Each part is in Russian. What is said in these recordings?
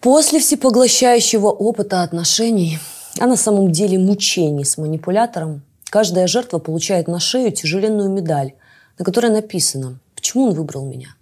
После всепоглощающего опыта отношений, а на самом деле мучений с манипулятором, каждая жертва получает на шею тяжеленную медаль, на которой написано «Почему он выбрал меня?».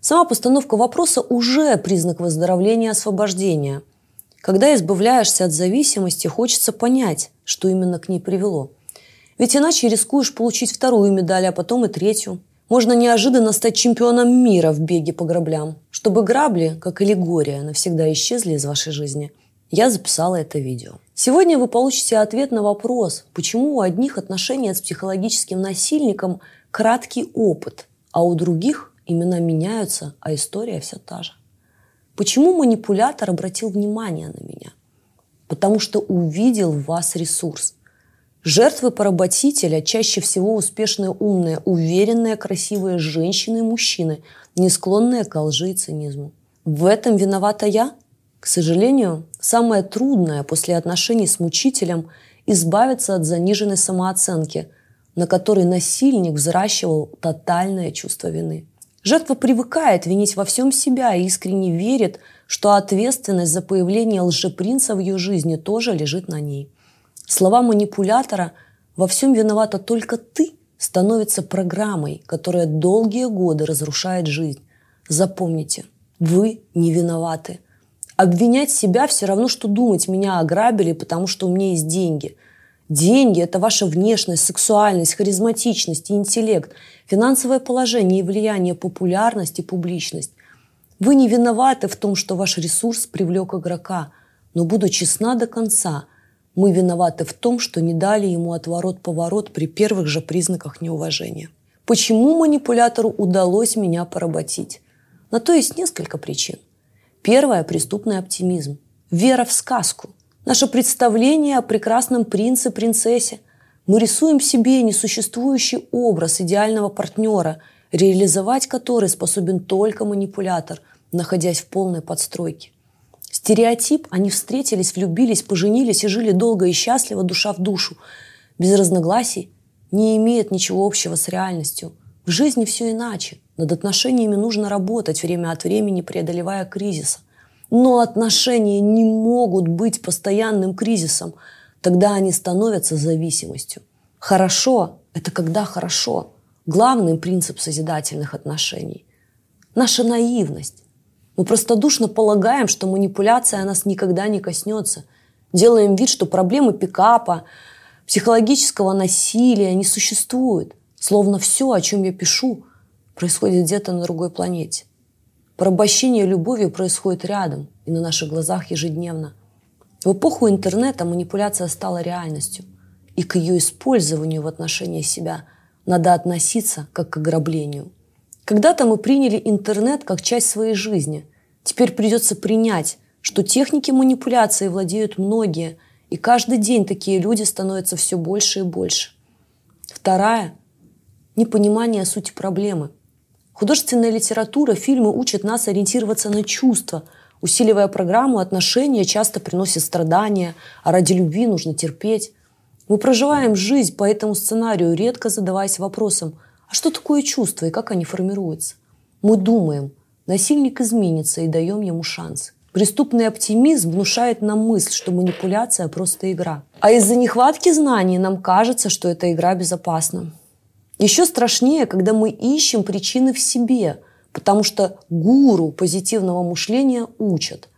Сама постановка вопроса уже признак выздоровления и освобождения. Когда избавляешься от зависимости, хочется понять, что именно к ней привело. Ведь иначе рискуешь получить вторую медаль, а потом и третью. Можно неожиданно стать чемпионом мира в беге по граблям. Чтобы грабли, как аллегория, навсегда исчезли из вашей жизни, я записала это видео. Сегодня вы получите ответ на вопрос, почему у одних отношения с психологическим насильником краткий опыт, а у других имена меняются, а история все та же. Почему манипулятор обратил внимание на меня? Потому что увидел в вас ресурс. Жертвы поработителя чаще всего успешные, умные, уверенные, красивые женщины и мужчины, не склонные к лжи и цинизму. В этом виновата я? К сожалению, самое трудное после отношений с мучителем – избавиться от заниженной самооценки, на которой насильник взращивал тотальное чувство вины. Жертва привыкает винить во всем себя и искренне верит, что ответственность за появление лжепринца в ее жизни тоже лежит на ней – Слова манипулятора «во всем виновата только ты» становятся программой, которая долгие годы разрушает жизнь. Запомните, вы не виноваты. Обвинять себя все равно, что думать, меня ограбили, потому что у меня есть деньги. Деньги – это ваша внешность, сексуальность, харизматичность интеллект, финансовое положение и влияние, популярность и публичность. Вы не виноваты в том, что ваш ресурс привлек игрока, но буду честна до конца – мы виноваты в том, что не дали ему отворот-поворот при первых же признаках неуважения. Почему манипулятору удалось меня поработить? На то есть несколько причин. Первое – преступный оптимизм. Вера в сказку. Наше представление о прекрасном принце, принцессе. Мы рисуем себе несуществующий образ идеального партнера, реализовать который способен только манипулятор, находясь в полной подстройке. Стереотип, они встретились, влюбились, поженились и жили долго и счастливо, душа в душу. Без разногласий не имеет ничего общего с реальностью. В жизни все иначе. Над отношениями нужно работать время от времени, преодолевая кризисы. Но отношения не могут быть постоянным кризисом. Тогда они становятся зависимостью. Хорошо – это когда хорошо. Главный принцип созидательных отношений. Наша наивность. Мы простодушно полагаем, что манипуляция нас никогда не коснется. Делаем вид, что проблемы пикапа, психологического насилия не существует. Словно все, о чем я пишу, происходит где-то на другой планете. Порабощение любовью происходит рядом и на наших глазах ежедневно. В эпоху интернета манипуляция стала реальностью. И к ее использованию в отношении себя надо относиться как к ограблению – когда-то мы приняли интернет как часть своей жизни. Теперь придется принять, что техники манипуляции владеют многие, и каждый день такие люди становятся все больше и больше. Вторая – непонимание сути проблемы. Художественная литература, фильмы учат нас ориентироваться на чувства, усиливая программу отношения часто приносят страдания, а ради любви нужно терпеть. Мы проживаем жизнь по этому сценарию, редко задаваясь вопросом – а что такое чувство и как они формируются? Мы думаем, насильник изменится и даем ему шанс. Преступный оптимизм внушает нам мысль, что манипуляция – просто игра. А из-за нехватки знаний нам кажется, что эта игра безопасна. Еще страшнее, когда мы ищем причины в себе, потому что гуру позитивного мышления учат.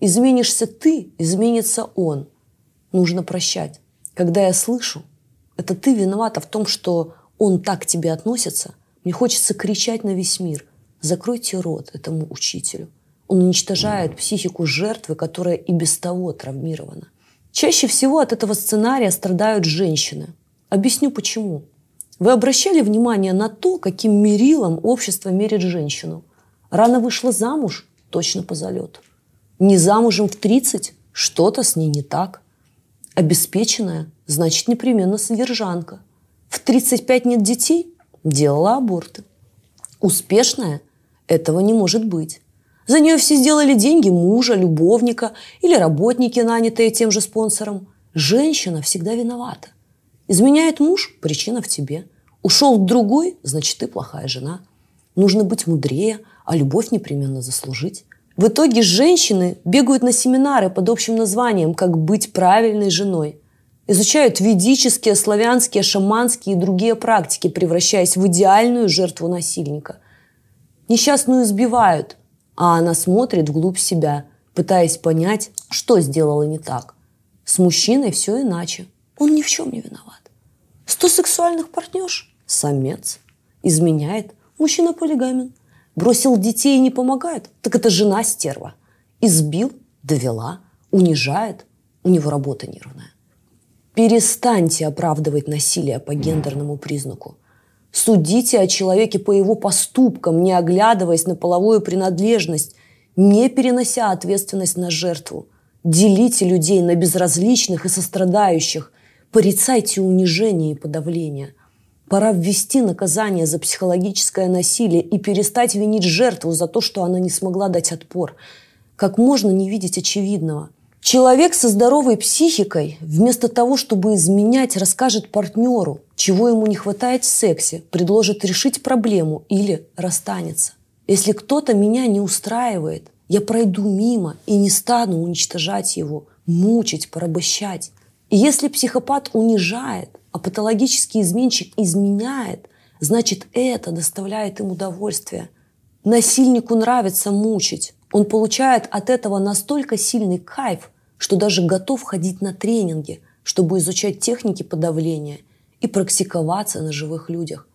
Изменишься ты, изменится он. Нужно прощать. Когда я слышу, это ты виновата в том, что он так к тебе относится, мне хочется кричать на весь мир. Закройте рот этому учителю. Он уничтожает психику жертвы, которая и без того травмирована. Чаще всего от этого сценария страдают женщины. Объясню почему. Вы обращали внимание на то, каким мерилом общество мерит женщину? Рано вышла замуж? Точно по залету. Не замужем в 30? Что-то с ней не так. Обеспеченная? Значит, непременно содержанка – в 35 нет детей? Делала аборты. Успешная? Этого не может быть. За нее все сделали деньги мужа, любовника или работники, нанятые тем же спонсором. Женщина всегда виновата. Изменяет муж – причина в тебе. Ушел другой – значит, ты плохая жена. Нужно быть мудрее, а любовь непременно заслужить. В итоге женщины бегают на семинары под общим названием «Как быть правильной женой». Изучают ведические, славянские, шаманские и другие практики, превращаясь в идеальную жертву насильника. Несчастную избивают, а она смотрит вглубь себя, пытаясь понять, что сделала не так. С мужчиной все иначе. Он ни в чем не виноват. Сто сексуальных партнерш – самец. Изменяет – мужчина полигамен. Бросил детей и не помогает, так это жена стерва. Избил, довела, унижает, у него работа нервная. Перестаньте оправдывать насилие по гендерному признаку. Судите о человеке по его поступкам, не оглядываясь на половую принадлежность, не перенося ответственность на жертву. Делите людей на безразличных и сострадающих. Порицайте унижение и подавление – Пора ввести наказание за психологическое насилие и перестать винить жертву за то, что она не смогла дать отпор. Как можно не видеть очевидного? Человек со здоровой психикой вместо того, чтобы изменять, расскажет партнеру, чего ему не хватает в сексе, предложит решить проблему или расстанется. Если кто-то меня не устраивает, я пройду мимо и не стану уничтожать его, мучить, порабощать. И если психопат унижает, а патологический изменщик изменяет, значит это доставляет им удовольствие. Насильнику нравится мучить. Он получает от этого настолько сильный кайф, что даже готов ходить на тренинги, чтобы изучать техники подавления и практиковаться на живых людях.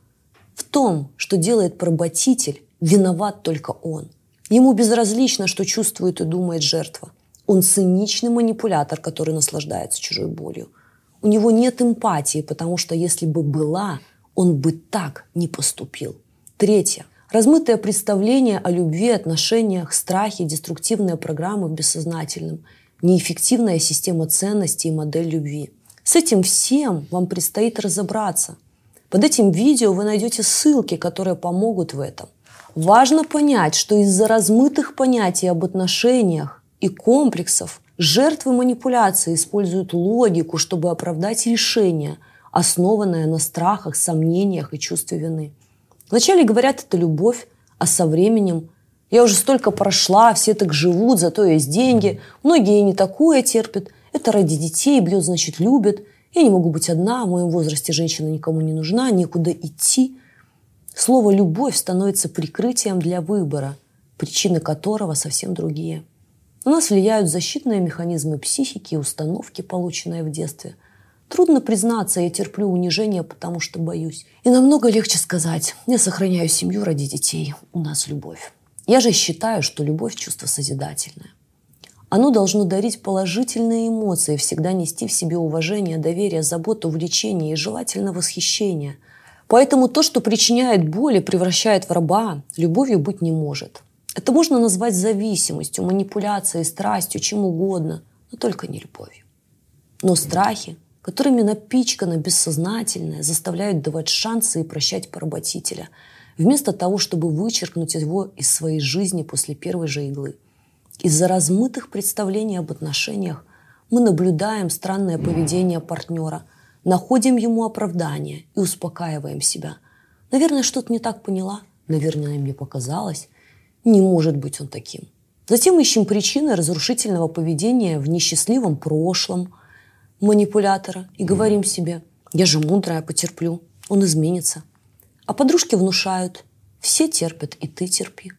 В том, что делает поработитель, виноват только он. Ему безразлично, что чувствует и думает жертва. Он циничный манипулятор, который наслаждается чужой болью – у него нет эмпатии, потому что если бы была, он бы так не поступил. Третье. Размытое представление о любви, отношениях, страхе, деструктивные программы в бессознательном, неэффективная система ценностей и модель любви. С этим всем вам предстоит разобраться. Под этим видео вы найдете ссылки, которые помогут в этом. Важно понять, что из-за размытых понятий об отношениях и комплексов Жертвы манипуляции используют логику, чтобы оправдать решение, основанное на страхах, сомнениях и чувстве вины. Вначале говорят, это любовь, а со временем я уже столько прошла, все так живут, зато есть деньги, многие не такое терпят, это ради детей, бьет, значит, любят, я не могу быть одна, в моем возрасте женщина никому не нужна, некуда идти. Слово «любовь» становится прикрытием для выбора, причины которого совсем другие – на нас влияют защитные механизмы психики и установки, полученные в детстве. Трудно признаться, я терплю унижение, потому что боюсь. И намного легче сказать, я сохраняю семью ради детей, у нас любовь. Я же считаю, что любовь – чувство созидательное. Оно должно дарить положительные эмоции, всегда нести в себе уважение, доверие, заботу, увлечение и желательно восхищение. Поэтому то, что причиняет боль и превращает в раба, любовью быть не может. Это можно назвать зависимостью, манипуляцией, страстью, чем угодно, но только не любовью. Но страхи, которыми напичкано бессознательное, заставляют давать шансы и прощать поработителя, вместо того, чтобы вычеркнуть его из своей жизни после первой же иглы. Из-за размытых представлений об отношениях мы наблюдаем странное поведение партнера, находим ему оправдание и успокаиваем себя. Наверное, что-то не так поняла, наверное, мне показалось. Не может быть он таким. Затем ищем причины разрушительного поведения в несчастливом прошлом манипулятора и говорим себе, я же мудрая, потерплю, он изменится. А подружки внушают, все терпят, и ты терпи.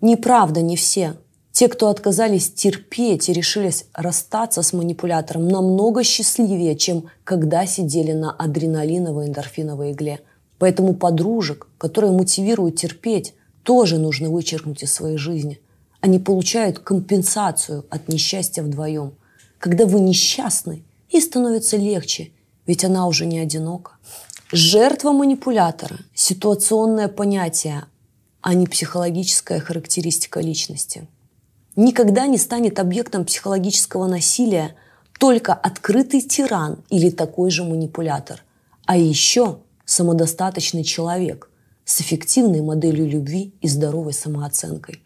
Неправда, не все. Те, кто отказались терпеть и решились расстаться с манипулятором, намного счастливее, чем когда сидели на адреналиновой эндорфиновой игле. Поэтому подружек, которые мотивируют терпеть, тоже нужно вычеркнуть из своей жизни. Они получают компенсацию от несчастья вдвоем. Когда вы несчастны, ей становится легче, ведь она уже не одинока. Жертва манипулятора – ситуационное понятие, а не психологическая характеристика личности. Никогда не станет объектом психологического насилия только открытый тиран или такой же манипулятор, а еще самодостаточный человек, с эффективной моделью любви и здоровой самооценкой.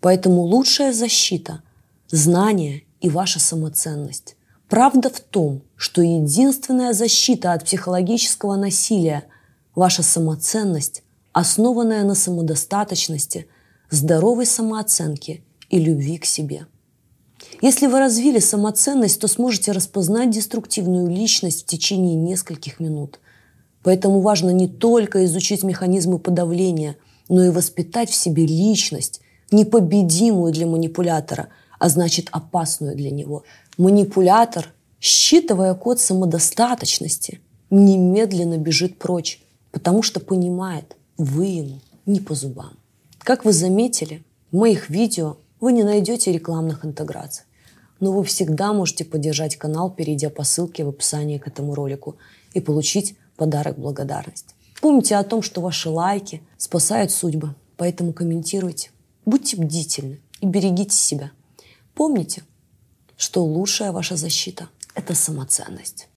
Поэтому лучшая защита – знание и ваша самоценность. Правда в том, что единственная защита от психологического насилия – ваша самоценность, основанная на самодостаточности, здоровой самооценке и любви к себе. Если вы развили самоценность, то сможете распознать деструктивную личность в течение нескольких минут. Поэтому важно не только изучить механизмы подавления, но и воспитать в себе личность, непобедимую для манипулятора, а значит опасную для него. Манипулятор, считывая код самодостаточности, немедленно бежит прочь, потому что понимает, вы ему не по зубам. Как вы заметили, в моих видео вы не найдете рекламных интеграций. Но вы всегда можете поддержать канал, перейдя по ссылке в описании к этому ролику и получить подарок благодарность. Помните о том, что ваши лайки спасают судьбы, поэтому комментируйте. Будьте бдительны и берегите себя. Помните, что лучшая ваша защита – это самоценность.